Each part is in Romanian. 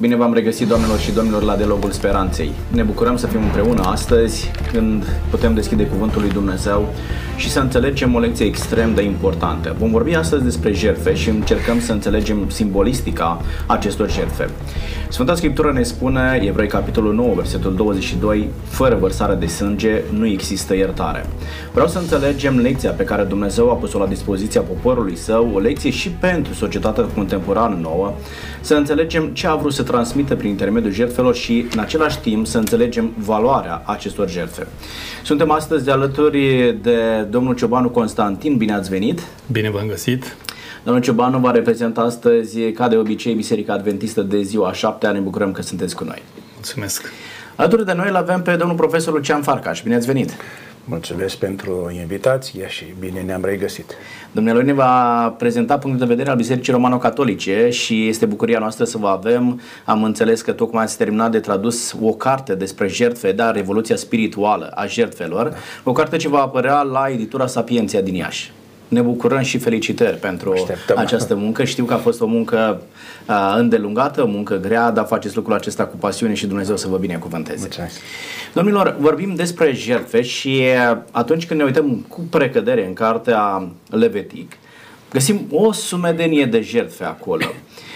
Bine v-am regăsit, doamnelor și domnilor, la Dialogul Speranței. Ne bucurăm să fim împreună astăzi, când putem deschide Cuvântul lui Dumnezeu și să înțelegem o lecție extrem de importantă. Vom vorbi astăzi despre jertfe și încercăm să înțelegem simbolistica acestor jertfe. Sfânta Scriptură ne spune, Evrei capitolul 9, versetul 22, fără vărsare de sânge nu există iertare. Vreau să înțelegem lecția pe care Dumnezeu a pus-o la dispoziția poporului său, o lecție și pentru societatea contemporană nouă, să înțelegem ce a vrut să transmită prin intermediul jertfelor și în același timp să înțelegem valoarea acestor jertfe. Suntem astăzi de alături de domnul Ciobanu Constantin, bine ați venit! Bine v-am găsit! Domnul Ciobanu va reprezenta astăzi, ca de obicei, Biserica Adventistă de ziua 7 Ne bucurăm că sunteți cu noi. Mulțumesc! Alături de noi îl avem pe domnul profesor Lucian Farcaș. Bine ați venit! Mulțumesc pentru invitație și bine ne-am regăsit. Dumnealui ne va prezenta punctul de vedere al Bisericii Romano-Catolice și este bucuria noastră să vă avem. Am înțeles că tocmai ați terminat de tradus o carte despre jertfe, da, Revoluția Spirituală a jertfelor, o carte ce va apărea la editura Sapienția din Iași ne bucurăm și felicitări pentru Așteptăm. această muncă. Știu că a fost o muncă uh, îndelungată, o muncă grea, dar faceți lucrul acesta cu pasiune și Dumnezeu să vă binecuvânteze. Mulțumesc. Domnilor, vorbim despre jertfe și atunci când ne uităm cu precădere în cartea Levitic, găsim o sumedenie de jertfe acolo.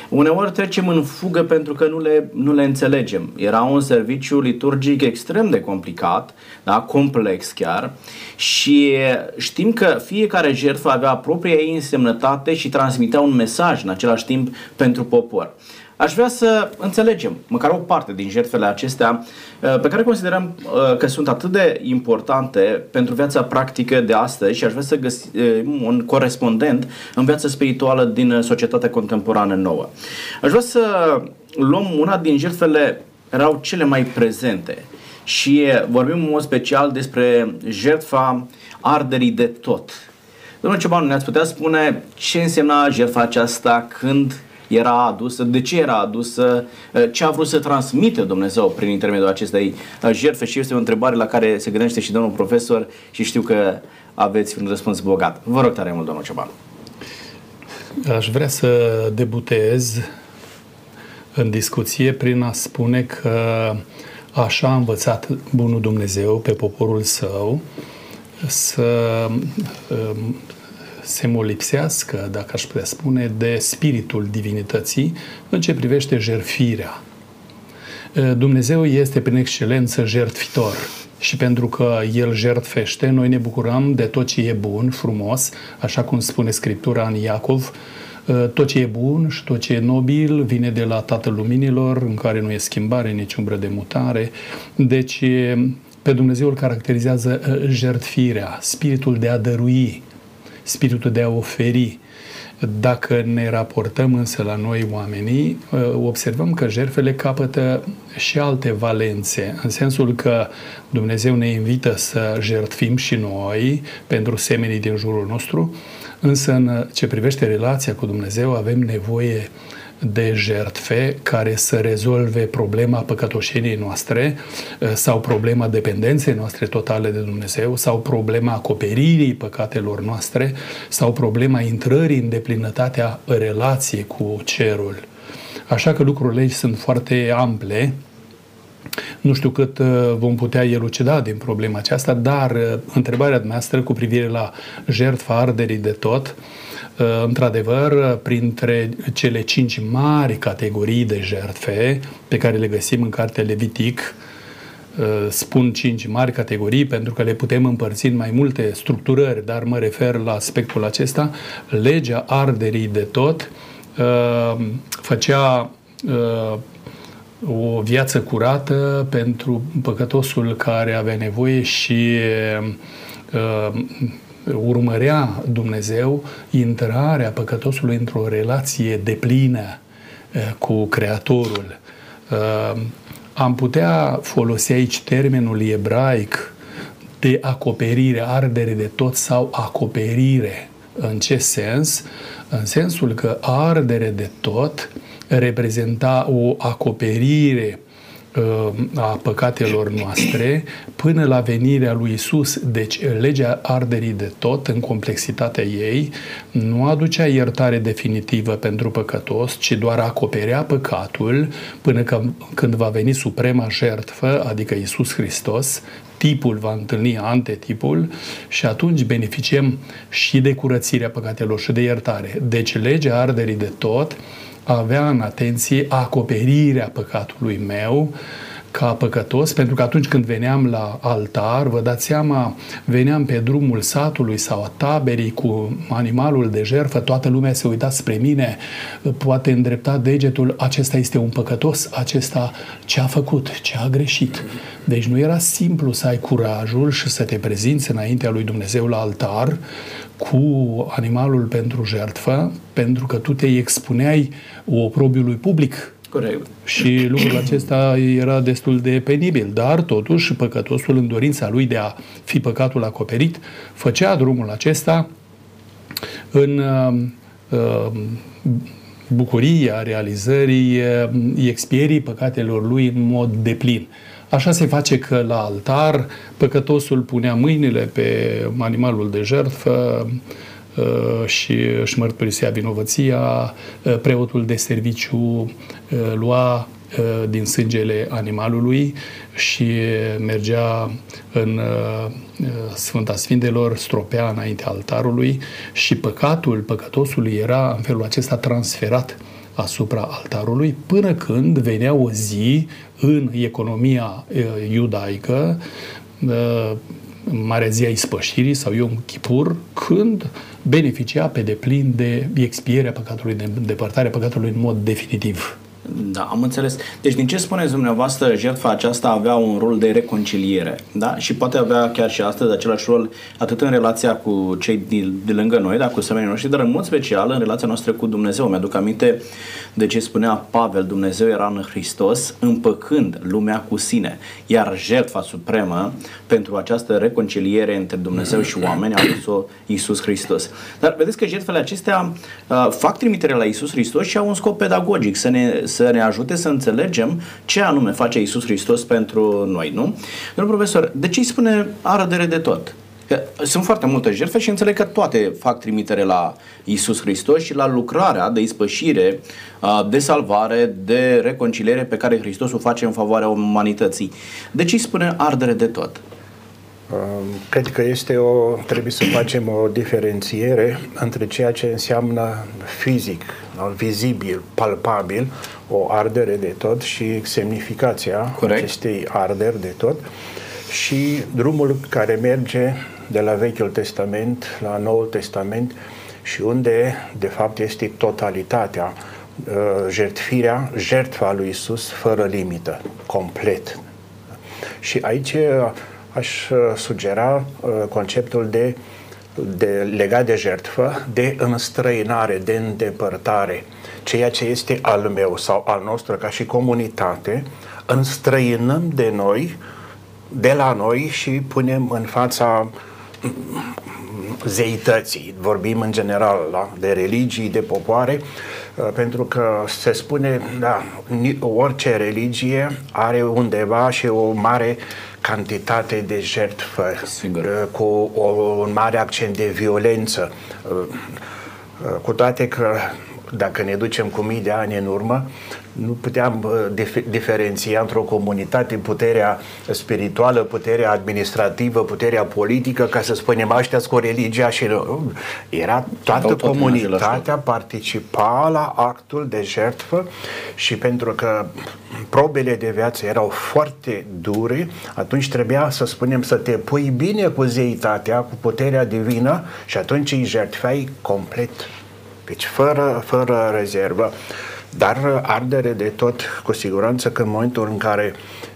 Uneori trecem în fugă pentru că nu le, nu le înțelegem. Era un serviciu liturgic extrem de complicat, da, complex chiar, și știm că fiecare jertfă avea propria ei însemnătate și transmitea un mesaj în același timp pentru popor. Aș vrea să înțelegem măcar o parte din jertfele acestea uh, pe care considerăm uh, că sunt atât de importante pentru viața practică de astăzi și aș vrea să găsim uh, un corespondent în viața spirituală din societatea contemporană nouă. Aș vrea să luăm una din jertfele erau cele mai prezente și vorbim în mod special despre jertfa arderii de tot. Domnul Ciobanu, ne-ați putea spune ce însemna jertfa aceasta când era adusă, de ce era adusă, eh, ce a vrut să transmită Dumnezeu prin intermediul acestei eh, jertfe și este o întrebare la care se gândește și domnul profesor și știu că aveți un răspuns bogat. Vă rog tare mult, domnul Cioban. Aș vrea să debutez în discuție prin a spune că așa a învățat Bunul Dumnezeu pe poporul său să se molipsească, dacă aș putea spune, de spiritul divinității în ce privește jertfirea. Dumnezeu este prin excelență jertfitor și pentru că El jertfește, noi ne bucurăm de tot ce e bun, frumos, așa cum spune Scriptura în Iacov, tot ce e bun și tot ce e nobil vine de la Tatăl Luminilor, în care nu e schimbare, nici umbră de mutare. Deci, pe Dumnezeu îl caracterizează jertfirea, spiritul de a dărui, spiritul de a oferi. Dacă ne raportăm însă la noi oamenii, observăm că jertfele capătă și alte valențe, în sensul că Dumnezeu ne invită să jertfim și noi pentru semenii din jurul nostru, însă în ce privește relația cu Dumnezeu avem nevoie de jertfe care să rezolve problema păcătoșeniei noastre eh, sau problema dependenței noastre totale de Dumnezeu sau problema acoperirii păcatelor noastre sau problema intrării în deplinătatea relației cu cerul. Așa că lucrurile sunt foarte ample nu știu cât eh, vom putea elucida din problema aceasta, dar eh, întrebarea noastră cu privire la jertfa arderii de tot Uh, într-adevăr, printre cele cinci mari categorii de jertfe pe care le găsim în cartea Levitic, uh, spun cinci mari categorii pentru că le putem împărți în mai multe structurări, dar mă refer la aspectul acesta. Legea arderii de tot uh, făcea o viață curată pentru păcătosul care avea nevoie și urmărea Dumnezeu intrarea păcătosului într-o relație deplină eh, cu Creatorul. Eh, am putea folosi aici termenul ebraic de acoperire, ardere de tot sau acoperire. În ce sens? În sensul că ardere de tot reprezenta o acoperire uh, a păcatelor noastre până la venirea lui Isus. Deci legea arderii de tot în complexitatea ei nu aducea iertare definitivă pentru păcătos, ci doar acoperea păcatul până când va veni suprema jertfă, adică Isus Hristos, tipul va întâlni antetipul și atunci beneficiem și de curățirea păcatelor și de iertare. Deci legea arderii de tot avea în atenție acoperirea păcatului meu, ca păcătos, pentru că atunci când veneam la altar, vă dați seama, veneam pe drumul satului sau a taberii cu animalul de jertfă, toată lumea se uita spre mine, poate îndrepta degetul, acesta este un păcătos, acesta ce a făcut, ce a greșit. Deci nu era simplu să ai curajul și să te prezinți înaintea lui Dumnezeu la altar cu animalul pentru jertfă, pentru că tu te expuneai oprobiului public, Corect. și lucrul acesta era destul de penibil, dar totuși păcătosul în dorința lui de a fi păcatul acoperit, făcea drumul acesta în uh, bucuria realizării uh, expierii păcatelor lui în mod deplin. Așa se face că la altar păcătosul punea mâinile pe animalul de jertfă, Uh, și își mărturisea vinovăția, uh, preotul de serviciu uh, lua din sângele animalului și mergea în Sfânta Sfintelor, stropea înaintea altarului și păcatul păcătosului era în felul acesta transferat asupra altarului până când venea o zi în economia iudaică Marea Zi a Ispășirii sau Yom Kippur, când beneficia pe deplin de expierea păcatului, de îndepărtarea păcatului în mod definitiv. Da, am înțeles. Deci din ce spuneți dumneavoastră, jertfa aceasta avea un rol de reconciliere, da? Și poate avea chiar și astăzi același rol atât în relația cu cei de, de lângă noi, da, cu semenii noștri, dar în mod special în relația noastră cu Dumnezeu. Mi-aduc aminte de ce spunea Pavel, Dumnezeu era în Hristos, împăcând lumea cu sine, iar jertfa supremă pentru această reconciliere între Dumnezeu și oameni a adus-o Iisus Hristos. Dar vedeți că jertfele acestea uh, fac trimitere la Iisus Hristos și au un scop pedagogic, să ne, să ne ajute să înțelegem ce anume face Iisus Hristos pentru noi, nu? Domnul profesor, de ce îi spune arădere de tot? Că sunt foarte multe jertfe și înțeleg că toate fac trimitere la Isus Hristos și la lucrarea de ispășire, de salvare, de reconciliere pe care Hristos o face în favoarea umanității. De ce îi spune ardere de tot? Cred că este o, trebuie să facem o diferențiere între ceea ce înseamnă fizic, vizibil, palpabil, o ardere de tot și semnificația Corect. acestei arderi de tot și drumul care merge de la Vechiul Testament la Noul Testament și unde, de fapt, este totalitatea, uh, jertfirea, jertfa lui Isus fără limită, complet. Și aici uh, aș uh, sugera conceptul de, de legat de jertfă, de înstrăinare, de îndepărtare. Ceea ce este al meu sau al nostru ca și comunitate, înstrăinăm de noi, de la noi și punem în fața uh, zeității, vorbim în general da? de religii, de popoare, uh, pentru că se spune, da, orice religie are undeva și o mare cantitate de jertfă, Sigur. Uh, cu o, un mare accent de violență, uh, cu toate că dacă ne ducem cu mii de ani în urmă, nu puteam dif- diferenția într-o comunitate puterea spirituală, puterea administrativă, puterea politică, ca să spunem aștia cu religia și era toată comunitatea participa la actul de jertfă și pentru că probele de viață erau foarte dure, atunci trebuia să spunem să te pui bine cu zeitatea, cu puterea divină și atunci îi jertfeai complet. Deci fără, fără rezervă. Dar ardere de tot, cu siguranță că în momentul în care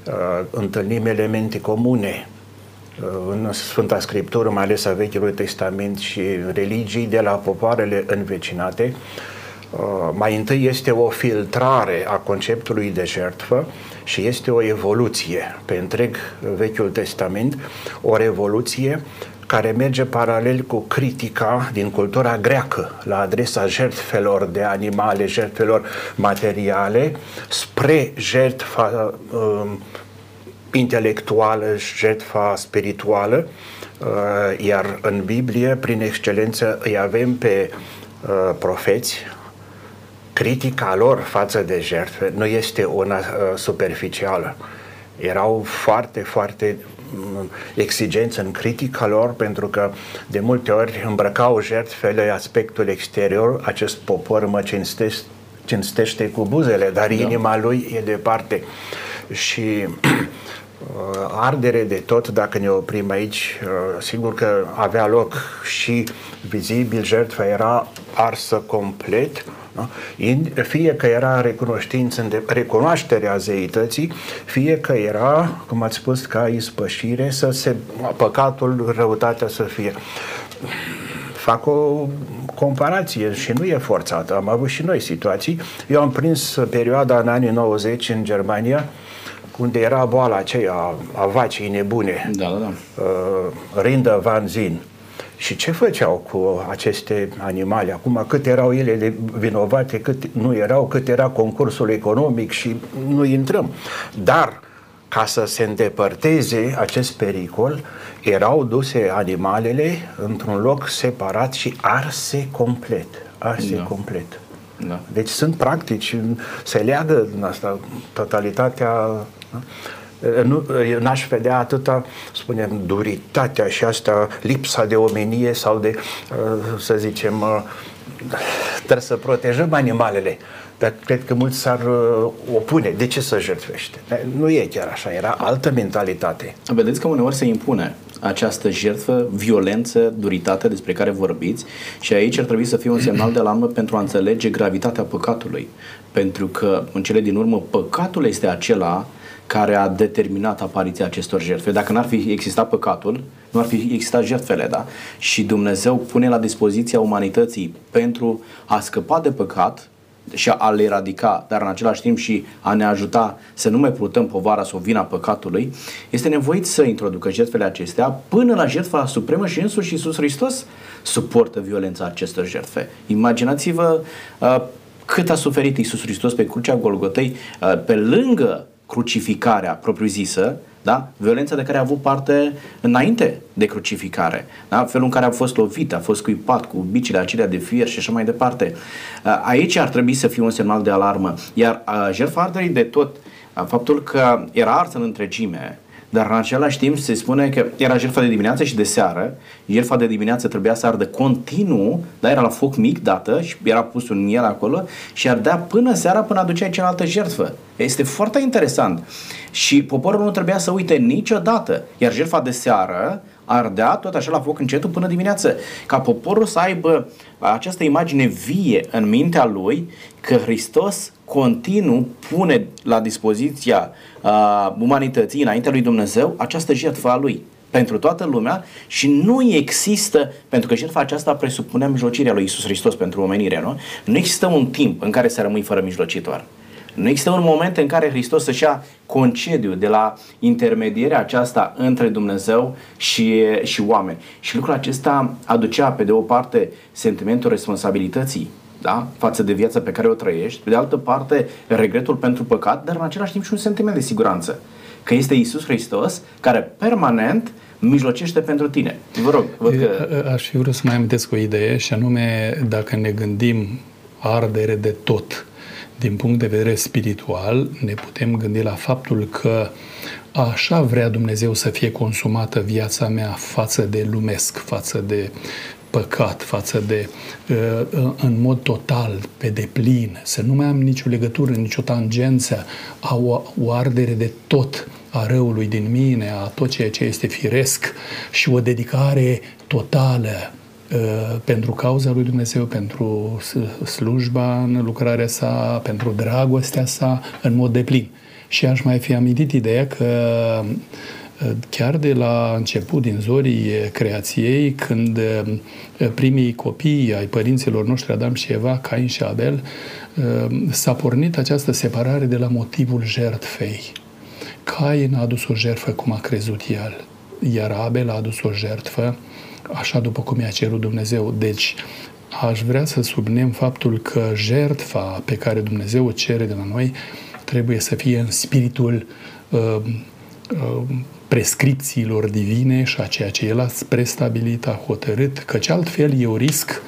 uh, întâlnim elemente comune uh, în Sfânta Scriptură, mai ales a Vechiului Testament și religii de la popoarele învecinate, uh, mai întâi este o filtrare a conceptului de jertfă și este o evoluție pe întreg Vechiul Testament, o revoluție care merge paralel cu critica din cultura greacă la adresa jertfelor de animale, jertfelor materiale, spre jertfa uh, intelectuală, jertfa spirituală, uh, iar în Biblie, prin excelență, îi avem pe uh, profeți, critica lor față de jertfe nu este una uh, superficială. Erau foarte, foarte mm, exigenți în critica lor pentru că de multe ori îmbrăcau jertfele aspectul exterior, acest popor mă cinstește, cinstește cu buzele, dar da. inima lui e departe. Și uh, ardere de tot, dacă ne oprim aici, uh, sigur că avea loc și vizibil, jertfa era arsă complet, da? Fie că era recunoștință, recunoașterea zeității, fie că era, cum ați spus, ca ispășire, să se, păcatul, răutatea să fie fac o comparație și nu e forțată. Am avut și noi situații. Eu am prins perioada în anii 90 în Germania, unde era boala aceea a vacii nebune, da, da, da. Uh, Rindă Van Zin. Și ce făceau cu aceste animale? Acum cât erau ele de vinovate, cât nu erau, cât era concursul economic și nu intrăm. Dar ca să se îndepărteze acest pericol, erau duse animalele într-un loc separat și arse complet. Arse da. complet. Da. Deci sunt practici, se leagă din asta totalitatea. Da? Nu, n-aș vedea atâta, spunem, duritatea și asta, lipsa de omenie sau de, uh, să zicem, uh, trebuie să protejăm animalele. Dar cred că mulți s-ar uh, opune. De ce să jertfește? Nu e chiar așa, era altă mentalitate. Vedeți că uneori se impune această jertfă, violență, duritate despre care vorbiți și aici ar trebui să fie un semnal de alarmă pentru a înțelege gravitatea păcatului. Pentru că, în cele din urmă, păcatul este acela care a determinat apariția acestor jertfe. Dacă n-ar fi existat păcatul, nu ar fi existat jertfele, da? Și Dumnezeu pune la dispoziția umanității pentru a scăpa de păcat și a le eradica, dar în același timp și a ne ajuta să nu mai purtăm povara sau vina păcatului, este nevoit să introducă jertfele acestea până la jertfa supremă și însuși Iisus Hristos suportă violența acestor jertfe. Imaginați-vă uh, cât a suferit Iisus Hristos pe crucea Golgotei, uh, pe lângă crucificarea propriu-zisă, da? violența de care a avut parte înainte de crucificare, da? felul în care a fost lovit, a fost scuipat cu bicile acelea de fier și așa mai departe. Aici ar trebui să fie un semnal de alarmă, iar jertfa arderii de tot, faptul că era arsă în întregime, dar în același timp se spune că era jertfa de dimineață și de seară. Jertfa de dimineață trebuia să ardă continuu, dar era la foc mic dată și era pus un miel acolo și ardea până seara până aduceai cealaltă jertfă. Este foarte interesant. Și poporul nu trebuia să uite niciodată. Iar jertfa de seară ardea tot așa la foc încetul până dimineață. Ca poporul să aibă această imagine vie în mintea lui că Hristos continuu pune la dispoziția uh, umanității înaintea lui Dumnezeu această jertfă a lui pentru toată lumea și nu există, pentru că jertfa aceasta presupune mijlocirea lui Isus Hristos pentru omenire, nu? Nu există un timp în care să rămâi fără mijlocitor. Nu există un moment în care Hristos să-și ia concediu de la intermedierea aceasta între Dumnezeu și, și oameni. Și lucrul acesta aducea, pe de o parte, sentimentul responsabilității da? față de viața pe care o trăiești, pe de altă parte, regretul pentru păcat, dar în același timp și un sentiment de siguranță. Că este Isus Hristos care permanent mijlocește pentru tine. Vă rog, văd că... Aș fi vrut să mai amintesc o idee și anume dacă ne gândim ardere de tot din punct de vedere spiritual, ne putem gândi la faptul că așa vrea Dumnezeu să fie consumată viața mea față de lumesc, față de păcat, față de uh, uh, în mod total, pe deplin, să nu mai am nicio legătură, nicio tangență, a o, o ardere de tot a răului din mine, a tot ceea ce este firesc și o dedicare totală Uh, pentru cauza lui Dumnezeu, pentru slujba în lucrarea sa, pentru dragostea sa, în mod deplin. Și aș mai fi amintit ideea că uh, chiar de la început, din zorii creației, când uh, primii copii ai părinților noștri, Adam și Eva, Cain și Abel, s-a pornit această separare de la motivul jertfei. Cain a adus o jertfă cum a crezut el iar Abel a adus o jertfă, așa după cum i-a cerut Dumnezeu. Deci, aș vrea să subnem faptul că jertfa pe care Dumnezeu o cere de la noi trebuie să fie în spiritul uh, uh, prescripțiilor divine și a ceea ce El a prestabilit, a hotărât, căci altfel e o risc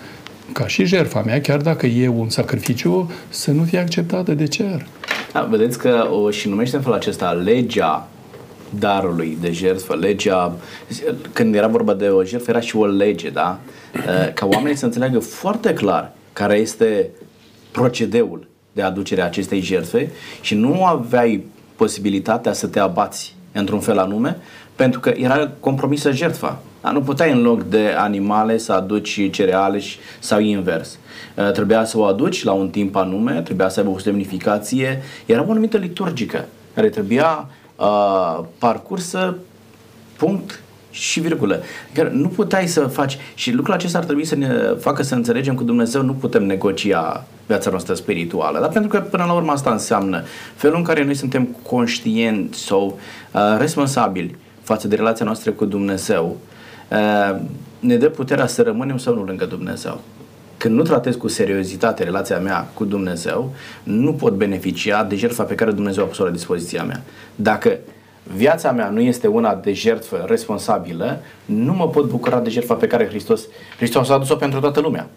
ca și jertfa mea, chiar dacă e un sacrificiu, să nu fie acceptată de cer. Da, vedeți că o și numește în felul acesta legea darului de jertfă, legea, când era vorba de o jertfă, era și o lege, da? Eh, ca oamenii să înțeleagă foarte clar care este procedeul de aducere a acestei jertfe și nu aveai posibilitatea să te abați într-un fel anume, pentru că era compromisă jertfa. Da? Nu puteai în loc de animale să aduci cereale sau invers. Uh, trebuia să o aduci la un timp anume, trebuia să aibă o semnificație. Era o anumită liturgică care trebuia uh, parcursă punct și virgulă. Chiar nu puteai să faci și lucrul acesta ar trebui să ne facă să înțelegem că Dumnezeu nu putem negocia viața noastră spirituală, dar pentru că până la urmă asta înseamnă felul în care noi suntem conștienți sau uh, responsabili față de relația noastră cu Dumnezeu, uh, ne dă puterea să rămânem sau nu lângă Dumnezeu. Când nu tratez cu seriozitate relația mea cu Dumnezeu, nu pot beneficia de jertfa pe care Dumnezeu a pus-o la dispoziția mea. Dacă viața mea nu este una de jertfă responsabilă, nu mă pot bucura de jertfa pe care Hristos, Hristos a adus-o pentru toată lumea.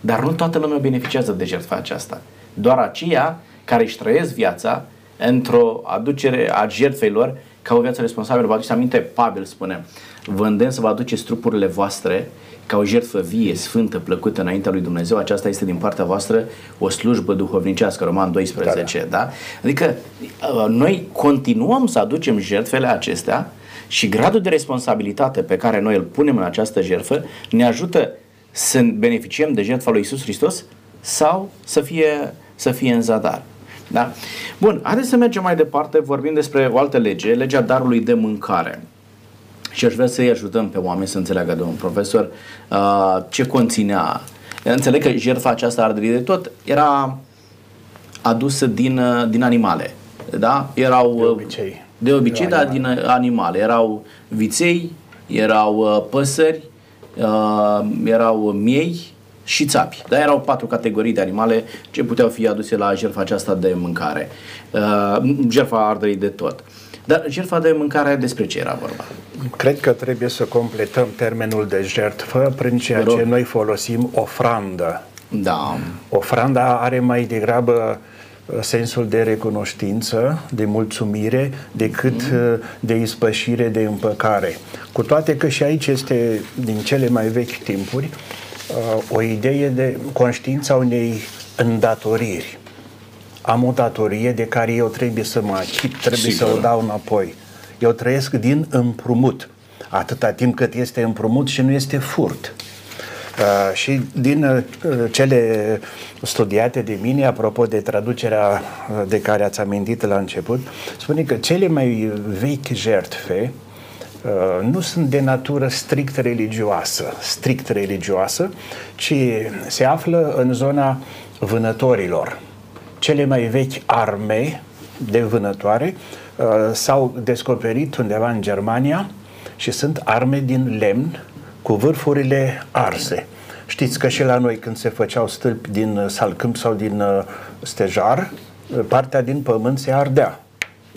Dar nu toată lumea beneficiază de jertfa aceasta. Doar aceia care își trăiesc viața într-o aducere a jertfelor ca o viață responsabilă. Vă aduceți aminte, Pavel spune, vă îndemn să vă aduceți trupurile voastre ca o jertfă vie, sfântă, plăcută înaintea lui Dumnezeu, aceasta este din partea voastră o slujbă duhovnicească, Roman 12, da? da? Adică uh, noi continuăm să aducem jertfele acestea și gradul de responsabilitate pe care noi îl punem în această jertfă ne ajută să beneficiem de jertfa lui Isus Hristos sau să fie, să fie în zadar. Da? Bun, haideți să mergem mai departe, vorbim despre o altă lege, legea darului de mâncare. Și aș vrea să-i ajutăm pe oameni să înțeleagă, domnul profesor, uh, ce conținea. Înțeleg că jertfa aceasta arderii de tot era adusă din, uh, din animale. Da? Erau, de obicei. De obicei, dar din animale. Erau viței, erau uh, păsări, uh, erau miei și țapi. Da? Erau patru categorii de animale ce puteau fi aduse la jertfa aceasta de mâncare. Uh, jertfa arderii de tot. Dar jertfa de mâncare despre ce era vorba? Cred că trebuie să completăm termenul de jertfă prin ceea ce noi folosim ofrandă. Da. Ofranda are mai degrabă uh, sensul de recunoștință, de mulțumire, decât mm. de ispășire, de împăcare. Cu toate că și aici este, din cele mai vechi timpuri, uh, o idee de conștiința unei îndatoriri. Am o datorie de care eu trebuie să mă achit, trebuie Sigur. să o dau înapoi. Eu trăiesc din împrumut, atâta timp cât este împrumut și nu este furt. Uh, și din uh, cele studiate de mine, apropo de traducerea uh, de care ați amintit la început, spune că cele mai vechi jertfe uh, nu sunt de natură strict religioasă, strict religioasă, ci se află în zona vânătorilor. Cele mai vechi arme de vânătoare uh, s-au descoperit undeva în Germania și sunt arme din lemn cu vârfurile arse. Știți că și la noi când se făceau stâlpi din uh, salcâmp sau din uh, stejar, uh, partea din pământ se ardea.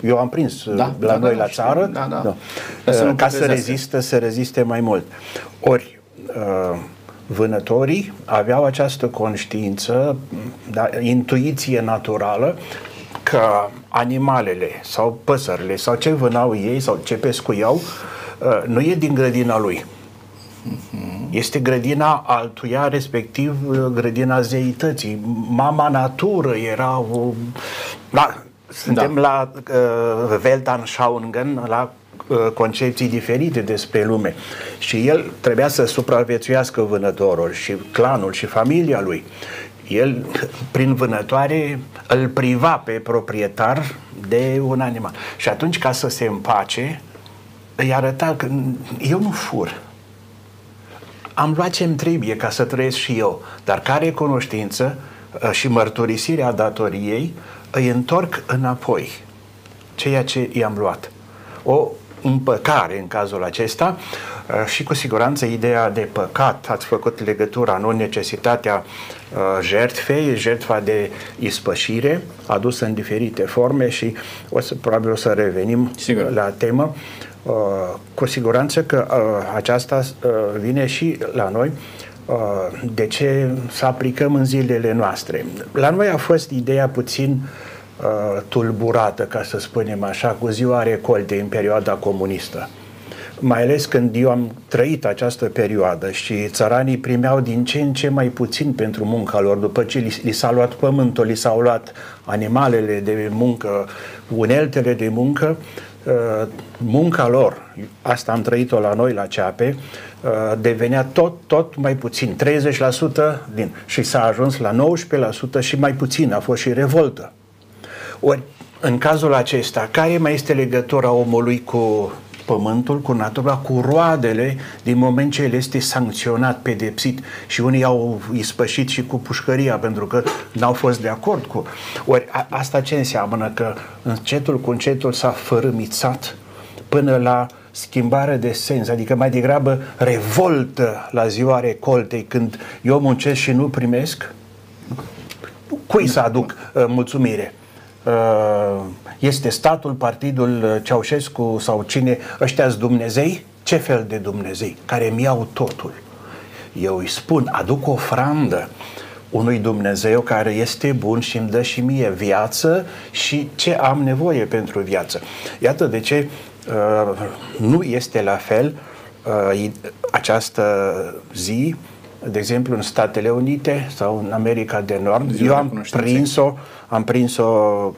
Eu am prins uh, da, la da, noi da, la țară da, da. Da. Să ca să rezistă, să reziste mai mult. Ori uh, vânătorii aveau această conștiință, da, intuiție naturală că animalele sau păsările sau ce vânau ei sau ce pescuiau uh, nu e din grădina lui. Este grădina altuia, respectiv uh, grădina zeității. Mama natură era o... Da, suntem da. la uh, Weltanschauungen, la uh, concepții diferite despre lume. Și el trebuia să supraviețuiască vânătorul și clanul și familia lui. El, prin vânătoare, îl priva pe proprietar de un animal. Și atunci, ca să se împace, îi arăta că eu nu fur. Am luat ce-mi trebuie ca să trăiesc și eu, dar care cunoștință uh, și mărturisirea datoriei îi întorc înapoi ceea ce i-am luat. O împăcare în cazul acesta uh, și cu siguranță ideea de păcat, ați făcut legătura, nu necesitatea uh, jertfei, jertfa de ispășire, adusă în diferite forme și o să, probabil o să revenim Sigur. la temă. Uh, cu siguranță că aceasta vine și la noi de ce să aplicăm în zilele noastre. La noi a fost ideea puțin uh, tulburată, ca să spunem așa, cu ziua recoltei în perioada comunistă. Mai ales când eu am trăit această perioadă și țăranii primeau din ce în ce mai puțin pentru munca lor, după ce li, li s-a luat pământul, li s-au luat animalele de muncă, uneltele de muncă, uh, munca lor, asta am trăit-o la noi la Ceape, uh, devenea tot, tot mai puțin, 30% din, și s-a ajuns la 19% și mai puțin, a fost și revoltă. Ori, în cazul acesta, care mai este legătura omului cu pământul, cu natura, cu roadele din moment ce el este sancționat, pedepsit și unii au ispășit și cu pușcăria pentru că n-au fost de acord cu... Ori a, asta ce înseamnă? Că încetul cu încetul s-a fărâmițat până la schimbare de sens, adică mai degrabă revoltă la ziua recoltei când eu muncesc și nu primesc? Cui să aduc uh, mulțumire? Uh, este statul, partidul uh, Ceaușescu sau cine, ăștia Dumnezei? Ce fel de Dumnezei? Care mi iau totul. Eu îi spun, aduc o ofrandă unui Dumnezeu care este bun și îmi dă și mie viață și ce am nevoie pentru viață. Iată de ce uh, nu este la fel uh, această zi de exemplu, în Statele Unite sau în America de Nord. Eu am prins-o, am prins-o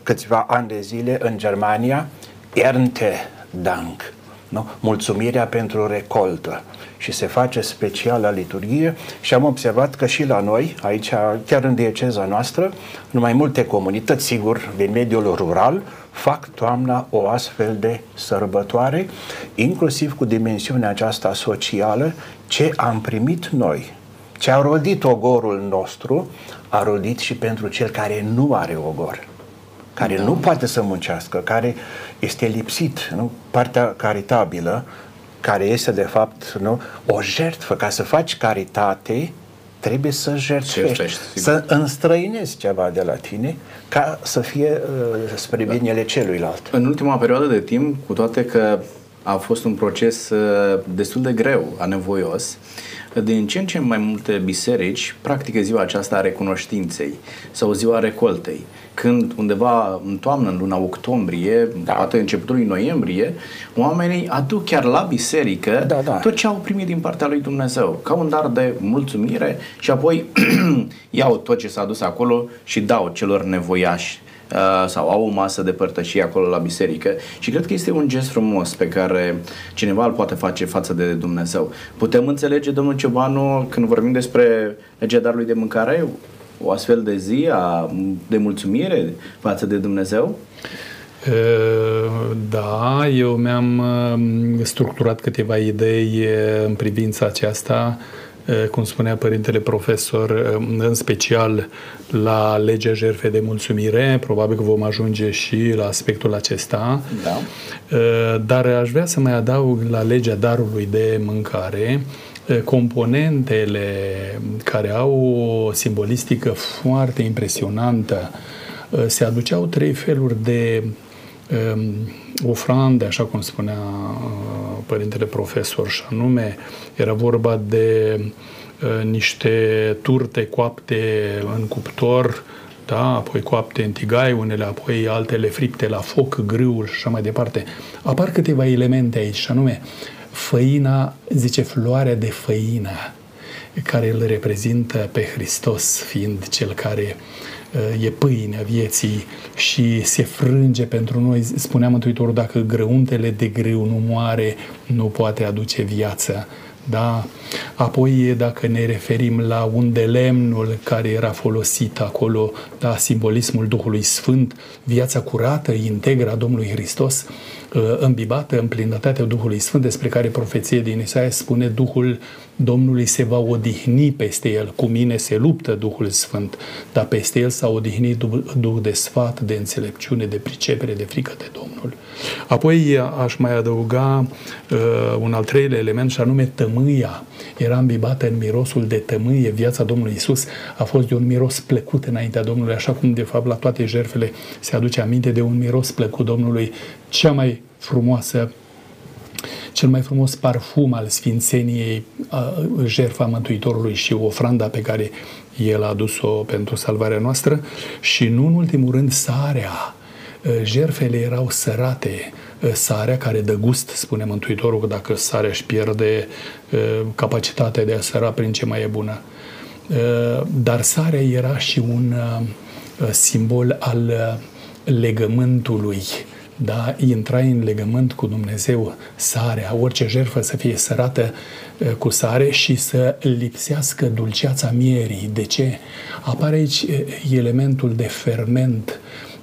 câțiva ani de zile în Germania, Ernte Dank, nu? mulțumirea pentru recoltă și se face special la liturghie și am observat că și la noi, aici, chiar în dieceza noastră, numai multe comunități, sigur, din mediul rural, fac toamna o astfel de sărbătoare, inclusiv cu dimensiunea aceasta socială, ce am primit noi ce a rodit ogorul nostru, a rodit și pentru cel care nu are ogor, care da. nu poate să muncească, care este lipsit, nu? partea caritabilă, care este de fapt nu? o jertfă. Ca să faci caritate, trebuie să jertfești, să înstrăinezi ceva de la tine ca să fie uh, spre da. binele celuilalt. În ultima perioadă de timp, cu toate că a fost un proces uh, destul de greu, anevoios, din ce în ce mai multe biserici practică ziua aceasta a recunoștinței sau ziua recoltei. Când undeva în toamnă, în luna octombrie, da. poate începutul lui noiembrie, oamenii aduc chiar la biserică da, da. tot ce au primit din partea lui Dumnezeu, ca un dar de mulțumire și apoi iau tot ce s-a adus acolo și dau celor nevoiași Uh, sau au o masă de părtășie acolo la biserică și cred că este un gest frumos pe care cineva îl poate face față de Dumnezeu. Putem înțelege, domnul Ciobanu, când vorbim despre legea darului de mâncare, o astfel de zi a, de mulțumire față de Dumnezeu? Uh, da, eu mi-am uh, structurat câteva idei în privința aceasta cum spunea părintele profesor, în special la legea jerfe de mulțumire, probabil că vom ajunge și la aspectul acesta. Da. Dar aș vrea să mai adaug la legea darului de mâncare componentele care au o simbolistică foarte impresionantă. Se aduceau trei feluri de um, ofrande, așa cum spunea uh, părintele profesor, și anume era vorba de uh, niște turte coapte în cuptor, da, apoi coapte în tigai, unele apoi altele fripte la foc, grâul și așa mai departe. Apar câteva elemente aici, și anume făina, zice floarea de făină, care îl reprezintă pe Hristos, fiind cel care e pâinea vieții și se frânge pentru noi. Spunea Mântuitorul, dacă grăuntele de grâu nu moare, nu poate aduce viață. Da? Apoi, dacă ne referim la un de lemnul care era folosit acolo, da, simbolismul Duhului Sfânt, viața curată, integră a Domnului Hristos, uh, îmbibată în plinătatea Duhului Sfânt, despre care profeție din Isaia spune Duhul Domnului se va odihni peste el. Cu mine se luptă Duhul Sfânt, dar peste el s-a odihnit Duh de sfat, de înțelepciune, de pricepere, de frică de Domnul. Apoi aș mai adăuga uh, un al treilea element și anume tămâia. Era îmbibată în mirosul de tămâie. Viața Domnului Isus a fost de un miros plăcut înaintea Domnului, așa cum de fapt la toate jertfele se aduce aminte de un miros plăcut Domnului, cea mai frumoasă cel mai frumos parfum al sfințeniei, jertfa Mântuitorului și ofranda pe care El a adus-o pentru salvarea noastră și nu în ultimul rând sarea. Jerfele erau sărate, sarea care dă gust, spune Mântuitorul, că dacă sarea își pierde capacitatea de a săra prin ce mai e bună. Dar sarea era și un simbol al legământului, da, intrai în legământ cu Dumnezeu, sarea, orice jertfă să fie sărată cu sare și să lipsească dulceața mierii. De ce? Apare aici elementul de ferment,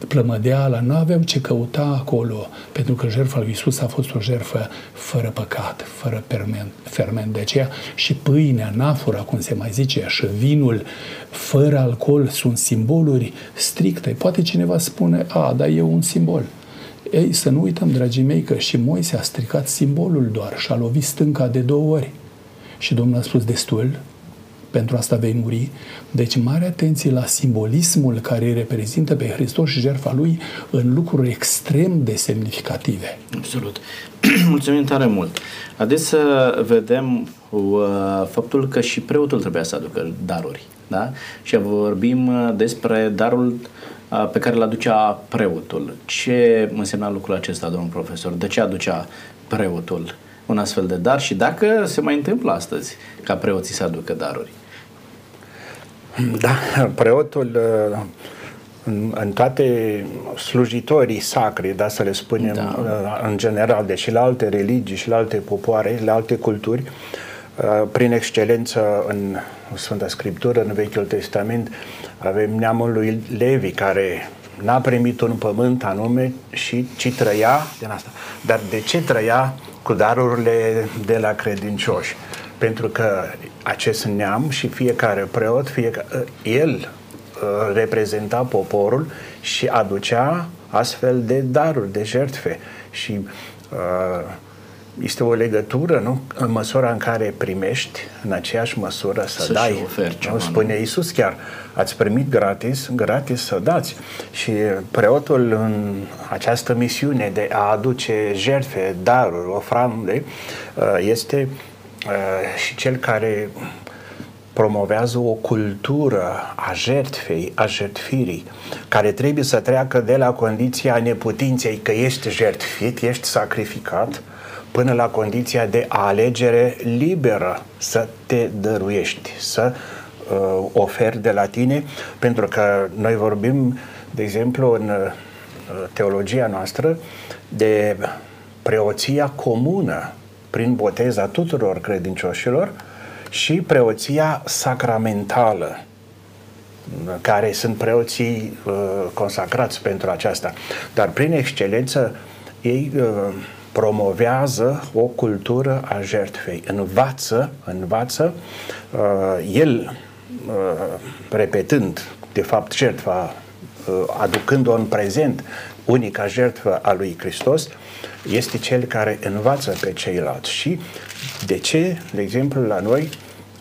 plămădeala, nu aveau ce căuta acolo, pentru că jertfa lui Isus a fost o jertfă fără păcat, fără ferment. ferment. De aceea și pâinea, nafura, cum se mai zice, și vinul fără alcool sunt simboluri stricte. Poate cineva spune, a, dar e un simbol. Ei, să nu uităm, dragii mei, că și Moise a stricat simbolul doar și a lovit stânca de două ori. Și Domnul a spus destul, pentru asta vei muri. Deci mare atenție la simbolismul care îi reprezintă pe Hristos și jertfa lui în lucruri extrem de semnificative. Absolut. Mulțumim tare mult. Adesea vedem uh, faptul că și preotul trebuia să aducă daruri. Da? Și vorbim uh, despre darul pe care îl aducea preotul. Ce însemna lucrul acesta, domnul profesor? De ce aducea preotul un astfel de dar și dacă se mai întâmplă astăzi ca preoții să aducă daruri? Da, preotul în, în toate slujitorii sacri, da, să le spunem da. în general, deși la alte religii și la alte popoare, la alte culturi, prin excelență în Sfânta Scriptură, în Vechiul Testament, avem neamul lui Levi, care n-a primit un pământ anume și ci trăia din asta. Dar de ce trăia cu darurile de la credincioși? Pentru că acest neam și fiecare preot, fiecare, el uh, reprezenta poporul și aducea astfel de daruri, de jertfe. Și uh, este o legătură, nu? În măsura în care primești, în aceeași măsură să, să dai. Oferi ceva, nu? Spune nu? Iisus chiar, ați primit gratis, gratis să dați. Și preotul în această misiune de a aduce jertfe, daruri, ofrande, uh, este uh, și cel care promovează o cultură a jertfei, a jertfirii, care trebuie să treacă de la condiția neputinței că ești jertfit, ești sacrificat, până la condiția de alegere liberă să te dăruiești, să uh, oferi de la tine, pentru că noi vorbim, de exemplu, în uh, teologia noastră, de preoția comună prin boteza tuturor credincioșilor și preoția sacramentală, care sunt preoții uh, consacrați pentru aceasta. Dar prin excelență ei uh, promovează o cultură a jertfei, învață, învață, uh, el uh, repetând, de fapt, jertfa, uh, aducând-o în prezent, unica jertfă a lui Hristos, este cel care învață pe ceilalți. Și de ce, de exemplu, la noi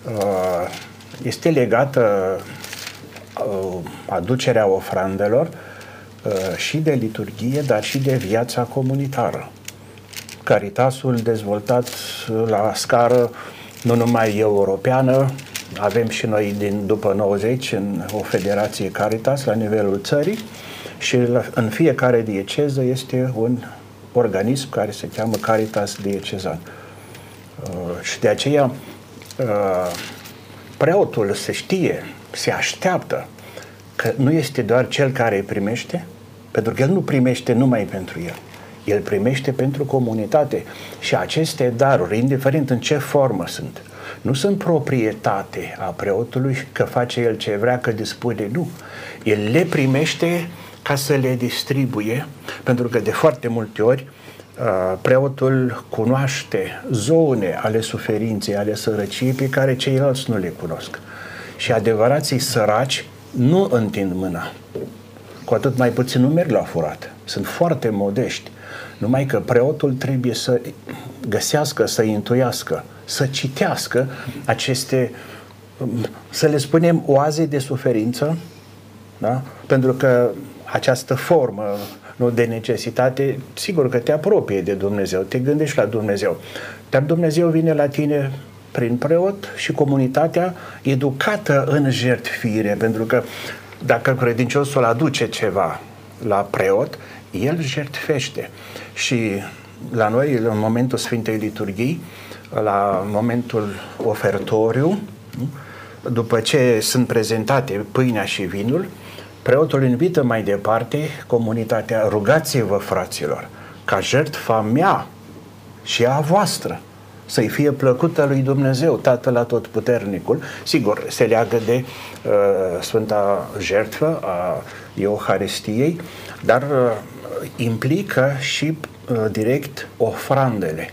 uh, este legată uh, aducerea ofrandelor uh, și de liturghie, dar și de viața comunitară. Caritasul dezvoltat la scară nu numai europeană, avem și noi din după 90 în o federație Caritas la nivelul țării și la, în fiecare dieceză este un organism care se cheamă Caritas Diecezan. Uh, și de aceea uh, preotul se știe, se așteaptă că nu este doar cel care primește, pentru că el nu primește numai pentru el El primește pentru comunitate și aceste daruri, indiferent în ce formă sunt, nu sunt proprietate a preotului că face el ce vrea, că dispune, nu. El le primește ca să le distribuie, pentru că de foarte multe ori uh, preotul cunoaște zone ale suferinței, ale sărăciei pe care ceilalți nu le cunosc. Și adevărații săraci nu întind mâna. Cu atât mai puțin nu merg la furat. Sunt foarte modești. Numai că preotul trebuie să găsească, să intuiască, să citească aceste, să le spunem, oaze de suferință, da? pentru că această formă nu, de necesitate, sigur că te apropie de Dumnezeu, te gândești la Dumnezeu. Dar Dumnezeu vine la tine prin preot și comunitatea educată în jertfire, pentru că dacă credinciosul aduce ceva la preot, el jertfește. Și la noi, în momentul Sfintei Liturghii, la momentul ofertoriu, după ce sunt prezentate pâinea și vinul, preotul invită mai departe comunitatea, rugați-vă, fraților, ca jertfa mea și a voastră să-i fie plăcută lui Dumnezeu, Tatăl Atotputernicul. Sigur, se leagă de uh, Sfânta Jertfă a Euharistiei, dar uh, implică și uh, direct ofrandele.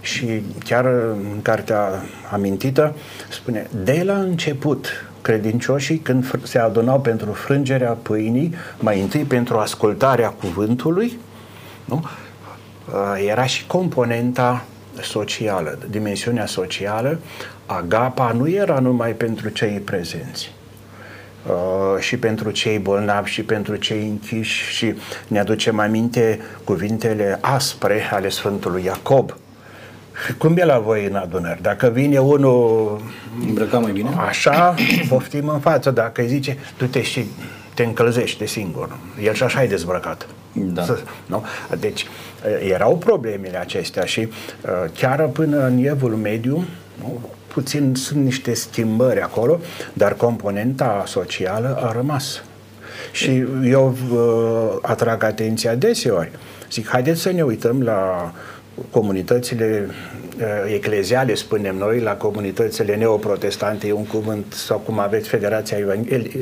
Și chiar în cartea amintită spune, de la început, credincioșii când se adunau pentru frângerea pâinii, mai întâi pentru ascultarea cuvântului, nu? Uh, era și componenta socială, dimensiunea socială, agapa nu era numai pentru cei prezenți, uh, și pentru cei bolnavi și pentru cei închiși și ne aducem aminte cuvintele aspre ale Sfântului Iacob. Cum e la voi în adunări? Dacă vine unul îmbrăcat mai bine? Așa, poftim în față. Dacă îi zice, tu te și te încălzește singur. El și așa e dezbrăcat. Da. Nu? Deci erau problemele acestea și chiar până în evul mediu, nu? Puțin sunt niște schimbări acolo, dar componenta socială a rămas. Și eu uh, atrag atenția deseori. Zic, haideți să ne uităm la comunitățile uh, ecleziale, spunem noi, la comunitățile neoprotestante, e un cuvânt, sau cum aveți Federația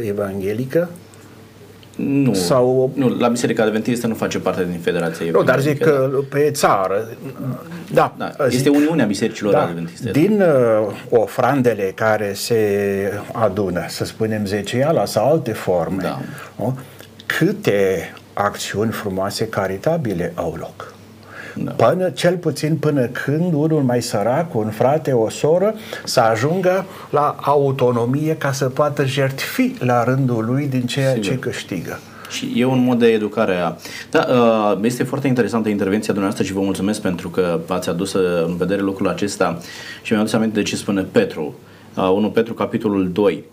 Evanghelică, nu, sau... nu, la Biserica Adventistă nu face parte din Federația Nu, dar zic că pe țară, da. da zic, este Uniunea Bisericilor da, Adventiste. Din uh, ofrandele care se adună, să spunem zeciala sau alte forme, da. nu? câte acțiuni frumoase caritabile au loc. Da. Până, cel puțin până când unul mai sărac, un frate, o soră, să ajungă la autonomie ca să poată jertfi la rândul lui din ceea Sigur. ce câștigă. Și e un mod de educare. Da, uh, este foarte interesantă intervenția dumneavoastră și vă mulțumesc pentru că ați adus uh, în vedere lucrul acesta și mi-am adus aminte de ce spune Petru. 1 uh, Petru, capitolul 2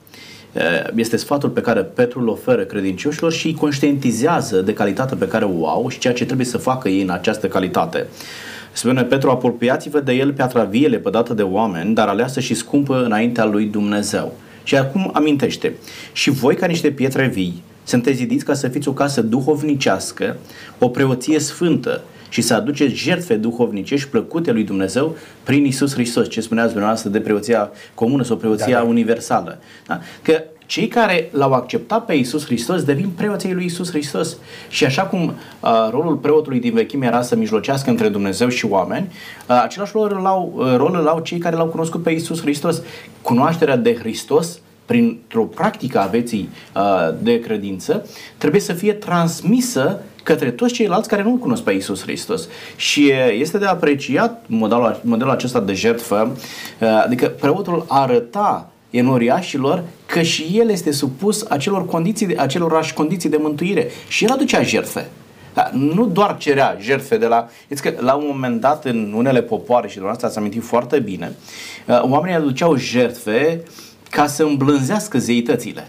este sfatul pe care Petru îl oferă credincioșilor și îi conștientizează de calitatea pe care o au și ceea ce trebuie să facă ei în această calitate. Spune Petru, apropiați-vă de el piatra vie lepădată de oameni, dar aleasă și scumpă înaintea lui Dumnezeu. Și acum amintește, și voi ca niște pietre vii, sunteți zidiți ca să fiți o casă duhovnicească, o preoție sfântă, și să aduceți jertfe duhovnicești plăcute lui Dumnezeu prin Isus Hristos, ce spuneați dumneavoastră de preoția comună sau preoția da, da. universală. Da? Că cei care l-au acceptat pe Isus Hristos devin preoții lui Isus Hristos. Și așa cum uh, rolul preotului din vechime era să mijlocească între Dumnezeu și oameni, uh, același rol îl au, uh, rol îl au cei care l-au cunoscut pe Isus Hristos. Cunoașterea de Hristos printr-o practică a vieții uh, de credință, trebuie să fie transmisă către toți ceilalți care nu-L cunosc pe Isus Hristos. Și este de apreciat modelul, modelul acesta de jertfă, adică preotul arăta enoriașilor că și el este supus acelor condiții, acelorași condiții de mântuire și el aducea jertfe. Da, nu doar cerea jertfe de la... Știți că la un moment dat în unele popoare, și dumneavoastră ați amintit foarte bine, oamenii aduceau jertfe ca să îmblânzească zeitățile.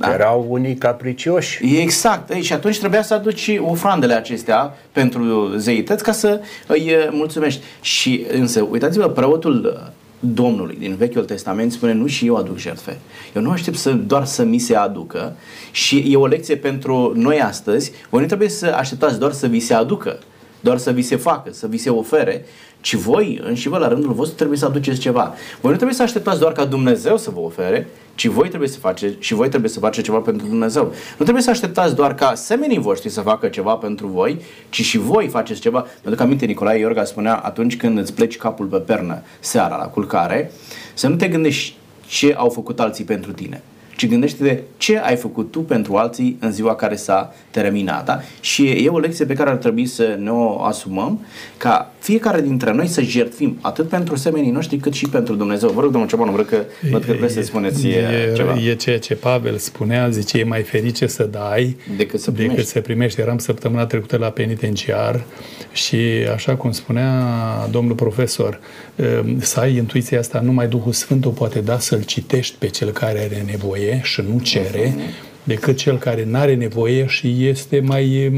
Da? Erau unii capricioși. Exact. Ei, și atunci trebuia să aduci ofrandele acestea pentru zeități ca să îi mulțumești. Și însă, uitați-vă, preotul Domnului din Vechiul Testament spune nu și eu aduc jertfe. Eu nu aștept să, doar să mi se aducă și e o lecție pentru noi astăzi. Voi nu trebuie să așteptați doar să vi se aducă doar să vi se facă, să vi se ofere, ci voi, și vă la rândul vostru, trebuie să aduceți ceva. Voi nu trebuie să așteptați doar ca Dumnezeu să vă ofere, ci voi trebuie să faceți și voi trebuie să faceți ceva pentru Dumnezeu. Nu trebuie să așteptați doar ca semenii voștri să facă ceva pentru voi, ci și voi faceți ceva. Pentru că aminte Nicolae Iorga spunea atunci când îți pleci capul pe pernă seara la culcare, să nu te gândești ce au făcut alții pentru tine ci gândește-te ce ai făcut tu pentru alții în ziua care s-a terminat. Da? Și e o lecție pe care ar trebui să ne o asumăm, ca fiecare dintre noi să jertfim atât pentru semenii noștri cât și pentru Dumnezeu. Vă rog, domnul Ceabanu, văd că, văd că vreți să spuneți e, ceva. E ceea ce Pavel spunea, zice, e mai ferice să dai decât să primești. Decât să primești. Eram săptămâna trecută la penitenciar și așa cum spunea domnul profesor, să ai intuiția asta, numai Duhul Sfânt o poate da să-l citești pe cel care are nevoie nevoie și nu cere, decât cel care nu are nevoie și este mai,